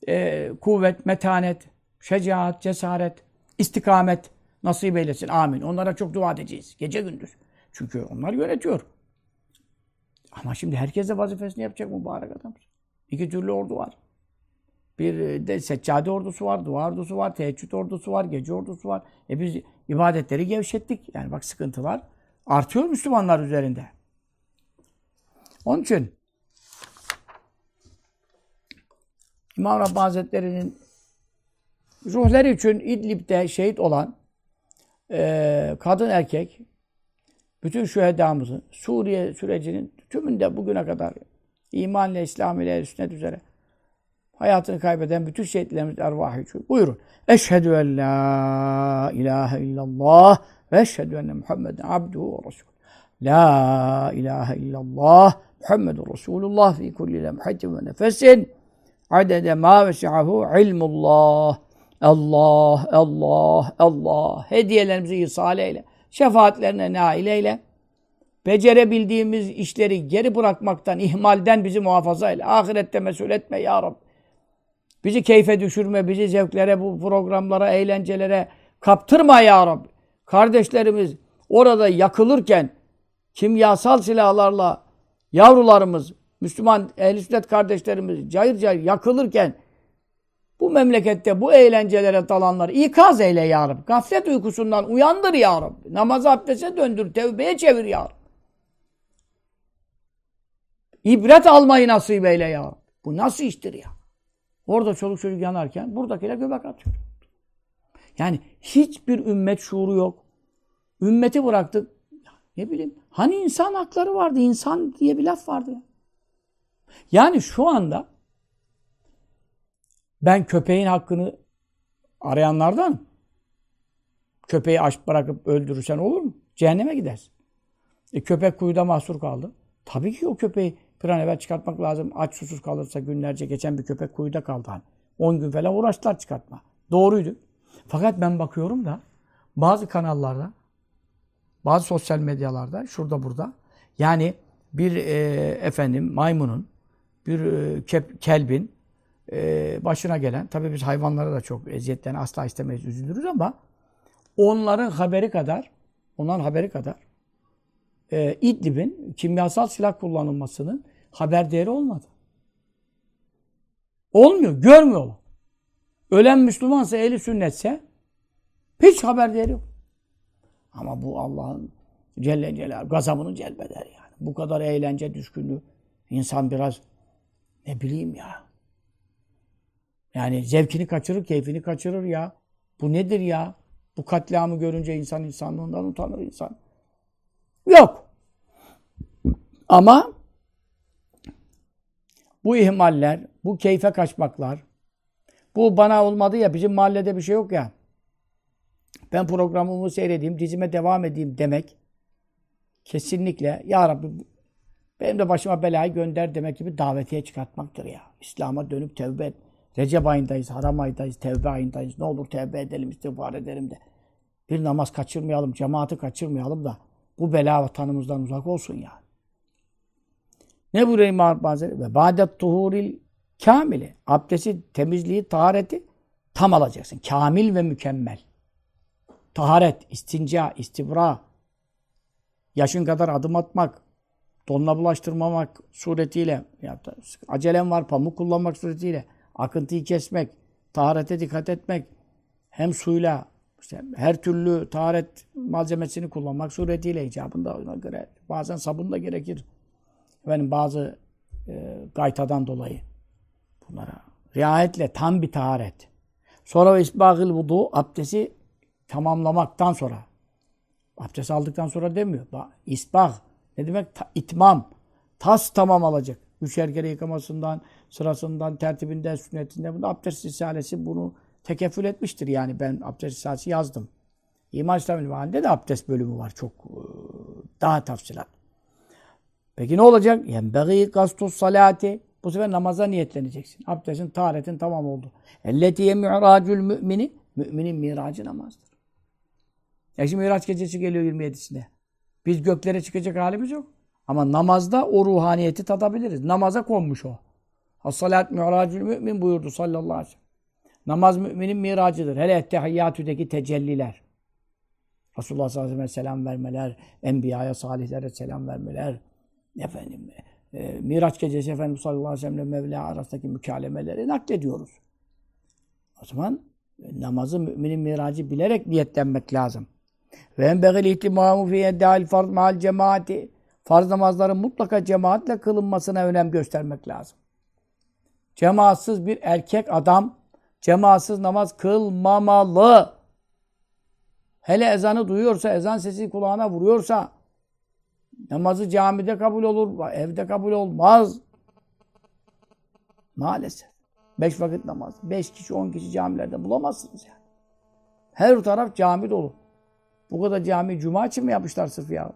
e, kuvvet, metanet, şecaat, cesaret, istikamet nasip eylesin. Amin. Onlara çok dua edeceğiz. Gece gündüz. Çünkü onlar yönetiyor. Ama şimdi herkes de vazifesini yapacak mübarek adam. İki türlü ordu var. Bir de seccade ordusu var, dua ordusu var, teheccüd ordusu var, gece ordusu var. E biz ibadetleri gevşettik. Yani bak sıkıntılar artıyor Müslümanlar üzerinde. Onun için İmam Rabbani Hazretleri'nin ruhları için İdlib'de şehit olan e, kadın erkek bütün şühedamızın Suriye sürecinin tümünde bugüne kadar iman ile İslam ile sünnet üzere hayatını kaybeden bütün şehitlerimiz ervahı için. Buyurun. Eşhedü en la ilahe illallah ve eşhedü enne Muhammeden abduhu ve resulü. La ilahe illallah Muhammedun Resulullah fi kulli lemhatin ve nefesin adede ma vesi'ahu ilmullah. Allah, Allah, Allah. Hediyelerimizi ihsal eyle. Şefaatlerine nail eyle. Becerebildiğimiz işleri geri bırakmaktan, ihmalden bizi muhafaza eyle. Ahirette mesul etme ya Rabbi. Bizi keyfe düşürme, bizi zevklere, bu programlara, eğlencelere kaptırma ya Rabbi. Kardeşlerimiz orada yakılırken kimyasal silahlarla yavrularımız, Müslüman ehl sünnet kardeşlerimiz cayır cayır yakılırken bu memlekette bu eğlencelere dalanları ikaz eyle ya Rabbi. Gaflet uykusundan uyandır ya Rabbi. Namazı abdeste döndür, tevbeye çevir ya Rabbi. İbret almayı nasip eyle ya Rabbi. Bu nasıl iştir ya? Orada çoluk çocuk yanarken buradakiler göbek atıyor. Yani hiçbir ümmet şuuru yok. Ümmeti bıraktık. Ne bileyim. Hani insan hakları vardı. İnsan diye bir laf vardı. Yani şu anda ben köpeğin hakkını arayanlardan köpeği aç bırakıp öldürürsen olur mu? Cehenneme gidersin. E, köpek kuyuda mahsur kaldı. Tabii ki o köpeği bir an evvel çıkartmak lazım. Aç susuz kalırsa günlerce geçen bir köpek kuyuda kaldı. Hani. 10 gün falan uğraştılar çıkartma. Doğruydu. Fakat ben bakıyorum da bazı kanallarda, bazı sosyal medyalarda, şurada burada yani bir e, efendim maymunun, bir e, kelbin e, başına gelen, tabii biz hayvanlara da çok eziyetten asla istemeyiz, üzülürüz ama onların haberi kadar, onların haberi kadar e, İdlib'in kimyasal silah kullanılmasının haber değeri olmadı. Olmuyor, görmüyorlar. Ölen Müslümansa, ehli sünnetse hiç haber değeri yok. Ama bu Allah'ın Celle Celal gazabını celbeder yani. Bu kadar eğlence düşkünlüğü insan biraz ne bileyim ya. Yani zevkini kaçırır, keyfini kaçırır ya. Bu nedir ya? Bu katliamı görünce insan insanlığından utanır insan. Yok. Ama bu ihmaller, bu keyfe kaçmaklar, bu bana olmadı ya, bizim mahallede bir şey yok ya. Ben programımı seyredeyim, dizime devam edeyim demek kesinlikle Ya Rabbi benim de başıma belayı gönder demek gibi davetiye çıkartmaktır ya. İslam'a dönüp tevbe et. Recep ayındayız, haram ayındayız, tevbe ayındayız. Ne olur tevbe edelim, istiğfar edelim de. Bir namaz kaçırmayalım, cemaati kaçırmayalım da bu bela vatanımızdan uzak olsun ya. Ne buyuruyor İmam Hazretleri? Ve badet tuhuril kamili. Abdesti, temizliği, tahareti tam alacaksın. Kamil ve mükemmel. Taharet, istinca, istibra, yaşın kadar adım atmak, donla bulaştırmamak suretiyle, ya da acelem var pamuk kullanmak suretiyle, akıntıyı kesmek, taharete dikkat etmek, hem suyla işte her türlü taharet malzemesini kullanmak suretiyle icabında ona göre bazen sabun da gerekir. Efendim bazı e, gaytadan dolayı bunlara riayetle tam bir taharet. Sonra ve isbâgıl vudu abdesti tamamlamaktan sonra. Abdest aldıktan sonra demiyor. İsbâg ne demek? Ta, itmam. Tas tamam alacak. Üçer kere yıkamasından, sırasından, tertibinden, sünnetinden. Bunda abdest risalesi bunu tekeffül etmiştir. Yani ben abdest risalesi yazdım. İman İslam İlmihalinde de abdest bölümü var. Çok e, daha tafsilat. Peki ne olacak? Yenbeği gastus salati. Bu sefer namaza niyetleneceksin. Abdestin, taharetin tamam oldu. Elletiye mi'racül mümini. Müminin miracı namazdır. Ya şimdi Miraç gecesi geliyor 27'sinde. Biz göklere çıkacak halimiz yok. Ama namazda o ruhaniyeti tadabiliriz. Namaza konmuş o. As-salat mümin buyurdu sallallahu aleyhi ve sellem. Namaz müminin miracıdır. Hele ettehiyyatüdeki tecelliler. Resulullah sallallahu aleyhi ve sellem vermeler, enbiyaya, salihlere selam vermeler, efendim, e, Miraç gecesi Efendimiz sallallahu aleyhi ve sellem Mevla arasındaki mükalemeleri naklediyoruz. O zaman e, namazı müminin miracı bilerek niyetlenmek lazım. Ve enbegil ihtimamu fi eddâil farz ma'al cemaati. Farz namazların mutlaka cemaatle kılınmasına önem göstermek lazım. Cemaatsız bir erkek adam cemaatsız namaz kılmamalı. Hele ezanı duyuyorsa, ezan sesi kulağına vuruyorsa namazı camide kabul olur, evde kabul olmaz. Maalesef. Beş vakit namaz. Beş kişi, on kişi camilerde bulamazsınız yani. Her taraf cami dolu. Bu kadar cami cuma için mi yapmışlar sırf ya?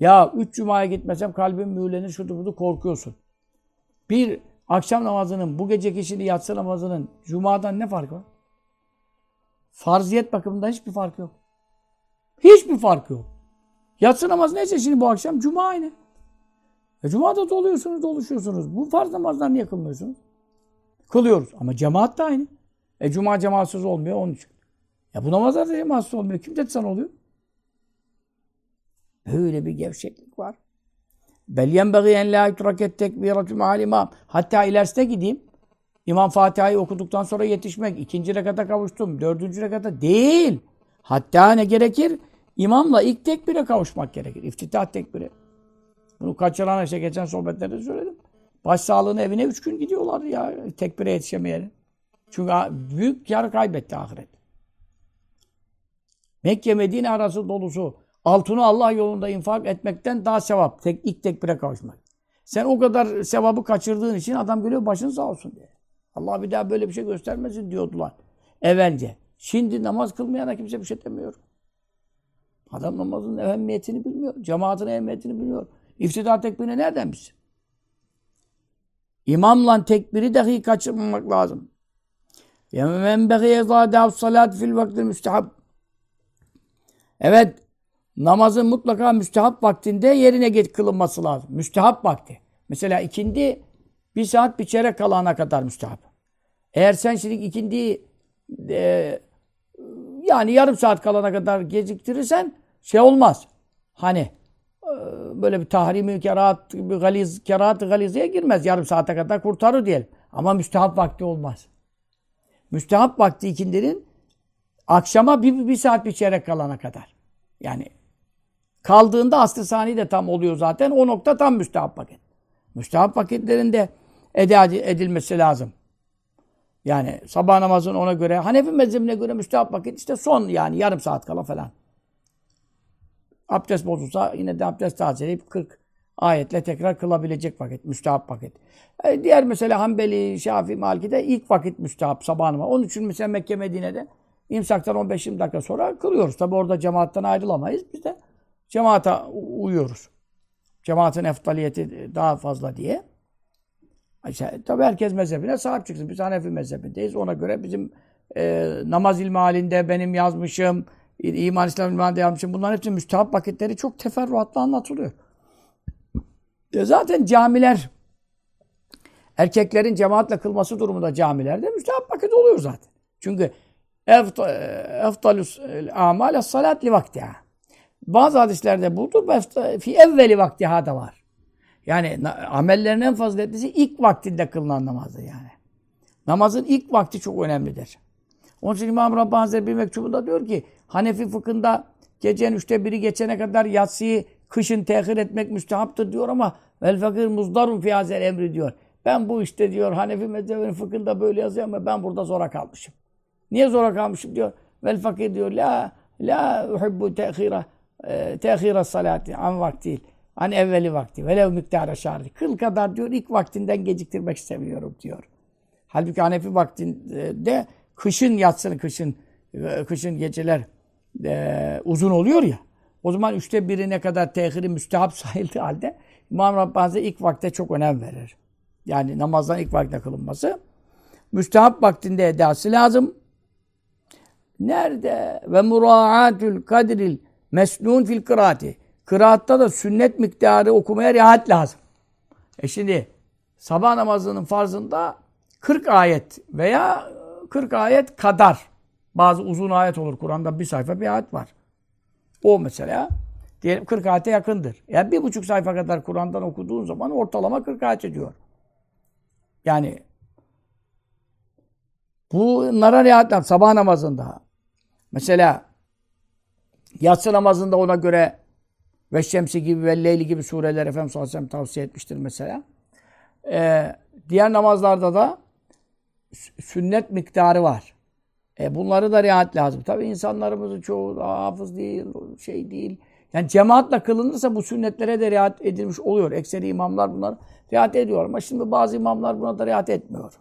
Ya üç cumaya gitmesem kalbim mühürlenir, şudur budur korkuyorsun. Bir akşam namazının, bu gece kişinin yatsı namazının cumadan ne farkı var? Farziyet bakımından hiçbir fark yok. Hiçbir fark yok. Yatsı namazı neyse şimdi bu akşam cuma aynı. E cumada doluyorsunuz, doluşuyorsunuz. Bu farz namazlar niye kılmıyorsunuz? Kılıyoruz ama cemaat da aynı. E cuma cemaatsız olmuyor onun için. Ya bu namazlar da cemaatsız olmuyor. Kim dedi sana oluyor? Böyle bir gevşeklik var. Bel yenbeği en la yutraket tekbiratü ma'al imam. Hatta ilerisine gideyim. İmam Fatiha'yı okuduktan sonra yetişmek. ikinci rekata kavuştum. Dördüncü rekata değil. Hatta ne gerekir? İmamla ilk tekbire kavuşmak gerekir. İftitah tekbiri. Bunu kaçıran işte geçen sohbetlerde söyledim. Başsağlığına evine üç gün gidiyorlar ya tekbire yetişemeyelim. Çünkü büyük kar kaybetti ahiret. Mekke Medine arası dolusu altını Allah yolunda infak etmekten daha sevap. Tek, ilk tekbire kavuşmak. Sen o kadar sevabı kaçırdığın için adam geliyor başın sağ olsun diye. Allah bir daha böyle bir şey göstermesin diyordular evvelce. Şimdi namaz kılmayana kimse bir şey demiyor. Adam namazın ehemmiyetini bilmiyor. Cemaatin ehemmiyetini bilmiyor. İftida tekbirini nereden bilsin? İmamla tekbiri dahi kaçırmamak lazım. Men begiye zâdâv salât fil vakti müstehab. Evet, namazın mutlaka müstehap vaktinde yerine get kılınması lazım. Müstehap vakti. Mesela ikindi bir saat bir çeyrek kalana kadar müstehap. Eğer sen şimdi ikindi e, yani yarım saat kalana kadar geciktirirsen şey olmaz. Hani e, böyle bir tahrimi kerahat, bir galiz, kerahat galizeye girmez. Yarım saate kadar kurtarır diyelim. Ama müstehap vakti olmaz. Müstehap vakti ikindinin akşama bir, bir saat bir çeyrek kalana kadar. Yani kaldığında aslı sani de tam oluyor zaten. O nokta tam müstehap vakit. Müstehap vakitlerinde eda edilmesi lazım. Yani sabah namazın ona göre, Hanefi mezhebine göre müstehap vakit işte son yani yarım saat kala falan. Abdest bozulsa yine de abdest tazeleyip 40 ayetle tekrar kılabilecek vakit, müstehap vakit. E, diğer mesela Hanbeli, Şafii, Maliki'de ilk vakit müstehap sabah namazı. Onun için mesela Mekke, Medine'de imsaktan 15-20 dakika sonra kılıyoruz. Tabi orada cemaatten ayrılamayız. Biz de cemaata uyuyoruz. Cemaatin eftaliyeti daha fazla diye. İşte, tabi herkes mezhebine sahip çıksın. Biz Hanefi mezhebindeyiz. Ona göre bizim e, namaz ilmi halinde benim yazmışım, iman İslam ilmi halinde yazmışım. Bunların hepsi müstehap vakitleri çok teferruatla anlatılıyor. E, zaten camiler erkeklerin cemaatle kılması durumunda camilerde müstehap vakit oluyor zaten. Çünkü eftalus amal salat li vaktiha. Bazı hadislerde budur. Fi evveli vaktiha da var. Yani amellerin en faziletlisi ilk vaktinde kılınan namazı yani. Namazın ilk vakti çok önemlidir. Onun için İmam Rabbani Hazretleri bir mektubunda diyor ki Hanefi fıkhında gecenin üçte biri geçene kadar yatsıyı kışın tehir etmek müstehaptır diyor ama vel fakir muzdarun fi hazel emri diyor. Ben bu işte diyor Hanefi mezhebinin fıkhında böyle yazıyor ama ben burada zora kalmışım. Niye zora kalmışım diyor. Vel fakir diyor la la uhibbu tehira e, tehira salati an vakti an evveli vakti velev miktara şarri. Kıl kadar diyor ilk vaktinden geciktirmek istemiyorum diyor. Halbuki Hanefi vaktinde kışın yatsın kışın e, kışın geceler e, uzun oluyor ya. O zaman üçte birine kadar tehiri müstehap sayıldığı halde İmam Rabbani ilk vakte çok önem verir. Yani namazdan ilk vakte kılınması. Müstehap vaktinde edası lazım. Nerede? Ve muraatul kadril mesnun fil kıraati. Kıraatta da sünnet miktarı okumaya riayet lazım. E şimdi sabah namazının farzında 40 ayet veya 40 ayet kadar. Bazı uzun ayet olur. Kur'an'da bir sayfa bir ayet var. O mesela diyelim 40 ayete yakındır. Yani bir buçuk sayfa kadar Kur'an'dan okuduğun zaman ortalama 40 ayet ediyor. Yani bunlara riayet lazım. Sabah namazında. Mesela yatsı namazında ona göre ve Şemsi gibi ve Leyli gibi sureler Efendimiz sallallahu aleyhi tavsiye etmiştir mesela. Ee, diğer namazlarda da sünnet miktarı var. E bunları da riayet lazım. Tabii insanlarımızın çoğu hafız değil, şey değil. Yani cemaatle kılınırsa bu sünnetlere de riayet edilmiş oluyor. Ekseri imamlar bunlar riayet ediyor. Ama şimdi bazı imamlar buna da riayet etmiyor.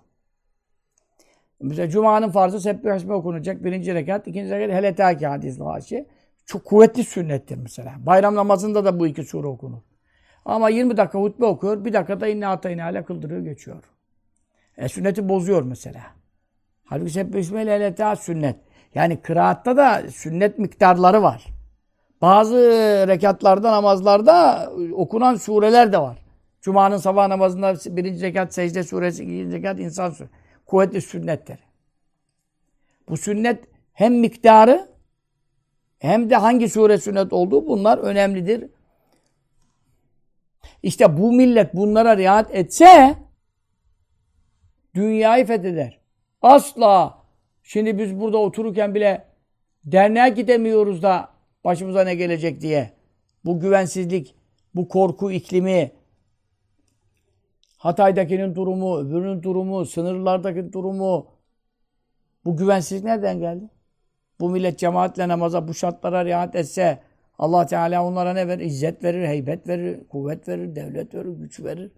Mesela Cuma'nın farzı sebbih ismi okunacak. Birinci rekat, ikinci rekat hele taki hadis-i. Çok kuvvetli sünnettir mesela. Bayram namazında da bu iki sure okunur. Ama 20 dakika hutbe okuyor, bir dakikada inne atayna ile kıldırıyor, geçiyor. E, sünneti bozuyor mesela. Halbuki hele taki sünnet. Yani kıraatta da sünnet miktarları var. Bazı rekatlarda, namazlarda okunan sureler de var. Cuma'nın sabah namazında birinci rekat secde suresi, ikinci rekat insan suresi. Kuvvetli sünnettir. Bu sünnet hem miktarı hem de hangi sure sünnet olduğu bunlar önemlidir. İşte bu millet bunlara riayet etse dünyayı fetheder. Asla. Şimdi biz burada otururken bile derneğe gidemiyoruz da başımıza ne gelecek diye. Bu güvensizlik, bu korku iklimi, Hatay'dakinin durumu, öbürünün durumu, sınırlardaki durumu, bu güvensizlik nereden geldi? Bu millet cemaatle namaza, bu şartlara riayet etse, allah Teala onlara ne verir? İzzet verir, heybet verir, kuvvet verir, devlet verir, güç verir.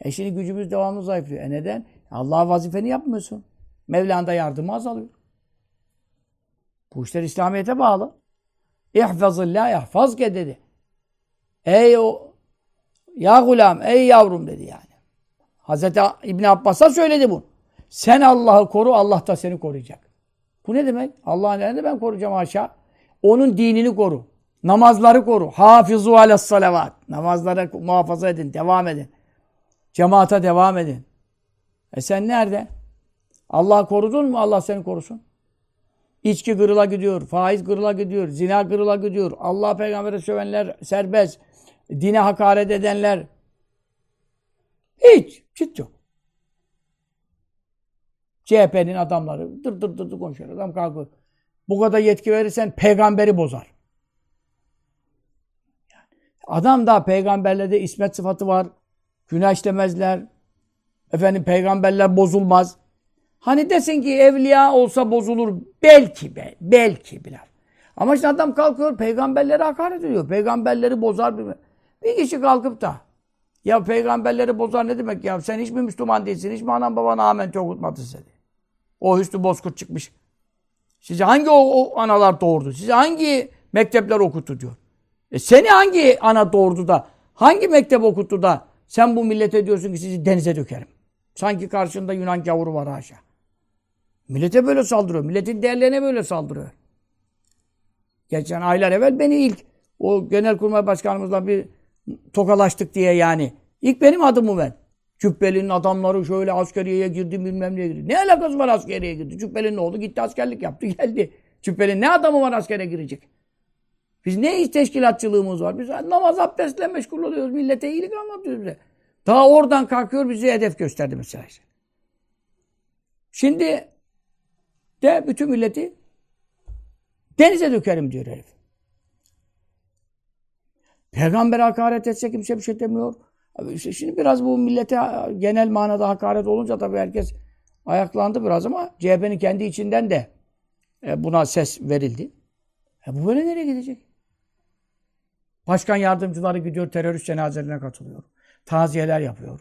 E şimdi gücümüz devamlı zayıflıyor. E neden? Allah vazifeni yapmıyorsun. Mevla'nın da yardımı azalıyor. Bu işler İslamiyet'e bağlı. İhfazillah yahfazke dedi. Ey o ya gulam, ey yavrum dedi yani. Hazreti İbn Abbas'a söyledi bu. Sen Allah'ı koru, Allah da seni koruyacak. Bu ne demek? Allah'ın elinde ben koruyacağım aşağı. Onun dinini koru. Namazları koru. Hafizu alas salavat. Namazları muhafaza edin, devam edin. Cemaata devam edin. E sen nerede? Allah korudun mu? Allah seni korusun. İçki kırıla gidiyor, faiz kırıla gidiyor, zina kırıla gidiyor. Allah peygambere sövenler serbest. Dine hakaret edenler hiç. Çıt yok. CHP'nin adamları dır dır dır, dır konuşuyor. Adam kalkıyor. Bu kadar yetki verirsen peygamberi bozar. Adam da peygamberlerde ismet sıfatı var. Günah işlemezler. Efendim peygamberler bozulmaz. Hani desin ki evliya olsa bozulur. Belki be. Belki biraz. Ama işte adam kalkıyor peygamberlere hakaret ediyor. Peygamberleri bozar bir Bir kişi kalkıp da ya peygamberleri bozar ne demek ya? Sen hiç mi Müslüman değilsin? Hiç mi anan baban amen okutmadı seni? O Hüsnü Bozkurt çıkmış. Size hangi o, o analar doğurdu? Size hangi mektepler okuttu diyor. E seni hangi ana doğurdu da, hangi mektep okuttu da sen bu millete diyorsun ki sizi denize dökerim. Sanki karşında Yunan gavuru var haşa. Millete böyle saldırıyor. Milletin değerlerine böyle saldırıyor. Geçen aylar evvel beni ilk o genelkurmay başkanımızla bir tokalaştık diye yani. İlk benim adımı ver. Cübbeli'nin adamları şöyle askeriyeye girdi bilmem neye girdi. Ne alakası var askeriye girdi? Cübbeli ne oldu? Gitti askerlik yaptı geldi. Cübbeli'nin ne adamı var askere girecek? Biz ne iş teşkilatçılığımız var? Biz namaz abdestle meşgul oluyoruz. Millete iyilik anlatıyoruz bize. Daha oradan kalkıyor bize hedef gösterdi mesela. Şimdi de bütün milleti denize dökerim diyor herif. Peygamber hakaret etse kimse bir şey demiyor. Şimdi biraz bu millete genel manada hakaret olunca tabii herkes ayaklandı biraz ama CHP'nin kendi içinden de e, buna ses verildi. E bu böyle nereye gidecek? Başkan yardımcıları gidiyor terörist cenazelerine katılıyor. Taziyeler yapıyor.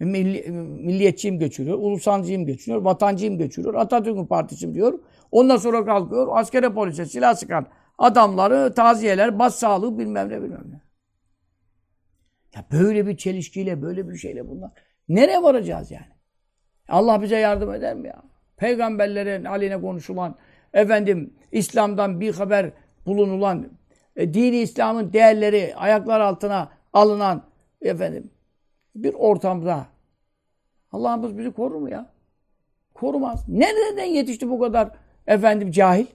Milli, milliyetçiyim göçürüyor, ulusancıyım göçürüyor, vatancıyım göçürüyor, Atatürk'ün partisiyim diyor. Ondan sonra kalkıyor, askere polise silah sıkan adamları, taziyeler, bas sağlığı bilmem ne bilmem ne. Ya böyle bir çelişkiyle, böyle bir şeyle bunlar. Nereye varacağız yani? Allah bize yardım eder mi ya? Peygamberlerin aleyhine konuşulan, efendim İslam'dan bir haber bulunulan, e, dini İslam'ın değerleri ayaklar altına alınan efendim bir ortamda Allah'ımız bizi korur mu ya? Korumaz. Nereden yetişti bu kadar efendim cahil?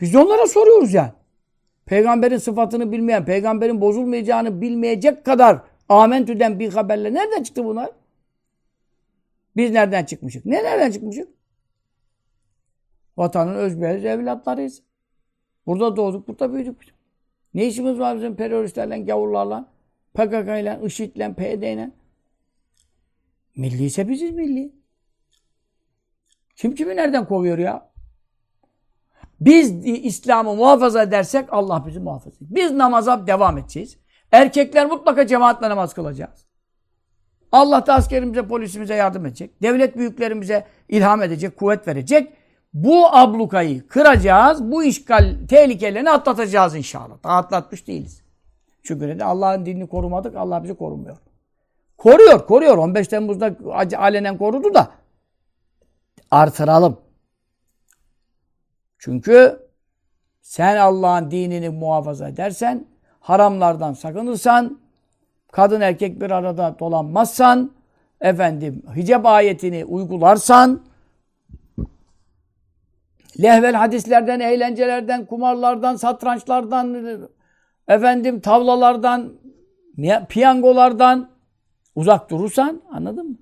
Biz de onlara soruyoruz yani. Peygamberin sıfatını bilmeyen, peygamberin bozulmayacağını bilmeyecek kadar amentüden bir haberle nereden çıktı bunlar? Biz nereden çıkmışık? Ne nereden çıkmışık? Vatanın özbeyaz evlatlarıyız. Burada doğduk, burada büyüdük. Ne işimiz var bizim teröristlerle, gavurlarla, PKK ile, IŞİD ile, PYD ile? Milli ise biziz milli. Kim kimi nereden kovuyor ya? Biz İslam'ı muhafaza edersek Allah bizi muhafaza edecek. Biz namaza devam edeceğiz. Erkekler mutlaka cemaatle namaz kılacağız. Allah da askerimize, polisimize yardım edecek. Devlet büyüklerimize ilham edecek, kuvvet verecek. Bu ablukayı kıracağız. Bu işgal tehlikelerini atlatacağız inşallah. Daha atlatmış değiliz. Çünkü de Allah'ın dinini korumadık. Allah bizi korumuyor. Koruyor, koruyor. 15 Temmuz'da alenen korudu da artıralım. Çünkü sen Allah'ın dinini muhafaza edersen, haramlardan sakınırsan, kadın erkek bir arada dolanmazsan, efendim hicab ayetini uygularsan, lehvel hadislerden, eğlencelerden, kumarlardan, satrançlardan, efendim tavlalardan, piyangolardan uzak durursan, anladın mı?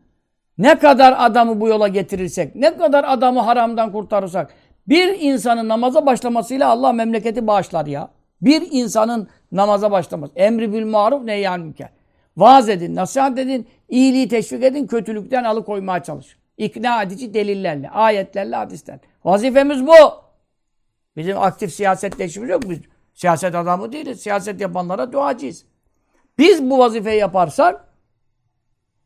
Ne kadar adamı bu yola getirirsek, ne kadar adamı haramdan kurtarırsak, bir insanın namaza başlamasıyla Allah memleketi bağışlar ya. Bir insanın namaza başlaması. Emri bil maruf neyyan münker. Vaaz edin, nasihat edin, iyiliği teşvik edin, kötülükten alıkoymaya çalışın. İkna edici delillerle, ayetlerle, hadislerle. Vazifemiz bu. Bizim aktif siyasetleşimiz yok. Biz siyaset adamı değiliz. Siyaset yapanlara duacıyız. Biz bu vazifeyi yaparsak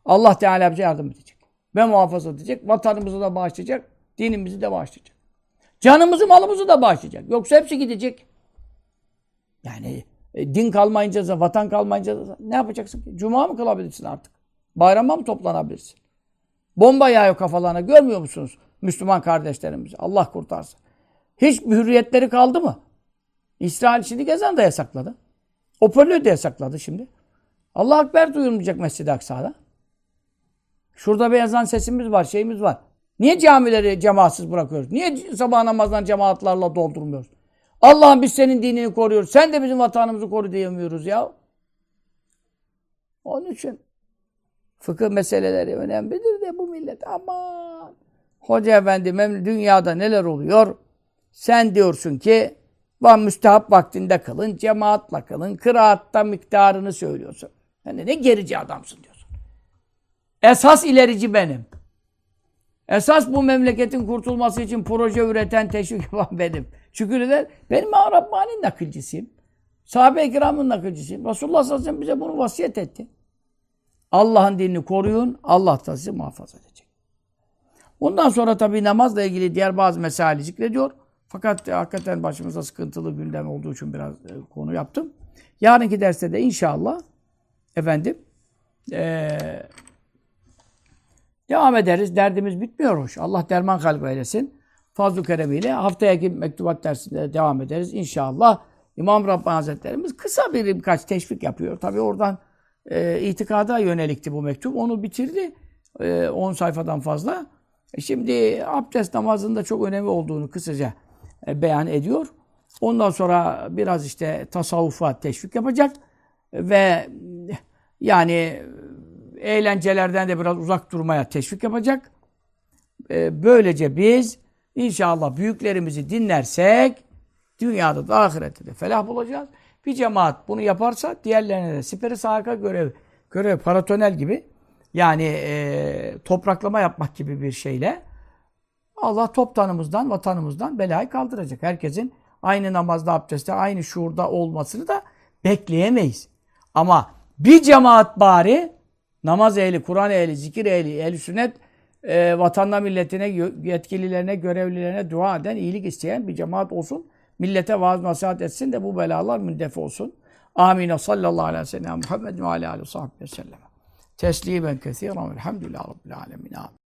Allah Teala bize yardım edecek. Ve muhafaza edecek. Vatanımızı da bağışlayacak. Dinimizi de bağışlayacak. Canımızı malımızı da bağışlayacak. Yoksa hepsi gidecek. Yani e, din kalmayınca, vatan kalmayınca ne yapacaksın ki? Cuma mı kılabilirsin artık? Bayrama mı toplanabilirsin? Bomba yağıyor kafalarına. Görmüyor musunuz? Müslüman kardeşlerimiz. Allah kurtarsın. Hiç hürriyetleri kaldı mı? İsrail şimdi gezen de yasakladı. Hoparlör de yasakladı şimdi. Allah Ekber duyulmayacak Mescid-i Aksa'da. Şurada bir ezan sesimiz var, şeyimiz var. Niye camileri cemaatsiz bırakıyoruz? Niye sabah namazdan cemaatlarla doldurmuyoruz? Allah'ım biz senin dinini koruyoruz. Sen de bizim vatanımızı koru diyemiyoruz ya. Onun için fıkıh meseleleri önemlidir de bu millet aman. Hoca efendi dünyada neler oluyor? Sen diyorsun ki Van müstehap vaktinde kılın, cemaatla kılın, kıraatta miktarını söylüyorsun. Yani ne gerici adamsın diyorsun. Esas ilerici benim. Esas bu memleketin kurtulması için proje üreten, teşvik yapan benim. Çünkü neden? Benim Rabbani'nin nakilcisiyim. Sahabe-i kiramın nakilcisiyim. Resulullah sallallahu aleyhi ve sellem bize bunu vasiyet etti. Allah'ın dinini koruyun, Allah da sizi muhafaza edecek. Ondan sonra tabii namazla ilgili diğer bazı mesaili zikrediyor. Fakat hakikaten başımıza sıkıntılı gündem olduğu için biraz e, konu yaptım. Yarınki derste de inşallah efendim e, devam ederiz. Derdimiz bitmiyor hoş. Allah derman kalbi eylesin. Fazl-ı Keremiyle haftaya mektubat dersinde devam ederiz. İnşallah İmam Rabbani Hazretlerimiz kısa bir birkaç teşvik yapıyor. Tabi oradan e, itikada yönelikti bu mektup. Onu bitirdi. 10 e, sayfadan fazla. E şimdi abdest namazında çok önemli olduğunu kısaca beyan ediyor. Ondan sonra biraz işte tasavvufa teşvik yapacak ve yani eğlencelerden de biraz uzak durmaya teşvik yapacak. E, böylece biz İnşallah büyüklerimizi dinlersek dünyada da ahirette de felah bulacağız. Bir cemaat bunu yaparsa diğerlerine de siperi sahaka görev, görev paratonel gibi yani e, topraklama yapmak gibi bir şeyle Allah toptanımızdan, vatanımızdan belayı kaldıracak. Herkesin aynı namazda, abdestte, aynı şuurda olmasını da bekleyemeyiz. Ama bir cemaat bari namaz ehli, Kur'an ehli, zikir ehli, ehli sünnet e, vatanına, milletine, yetkililerine, görevlilerine dua eden, iyilik isteyen bir cemaat olsun. Millete vaaz nasihat etsin de bu belalar mündef olsun. Amin. Sallallahu aleyhi ve sellem Muhammed ve aleyhi ve sellem. Teslimen kesiren velhamdülillahi rabbil alemin. Amin.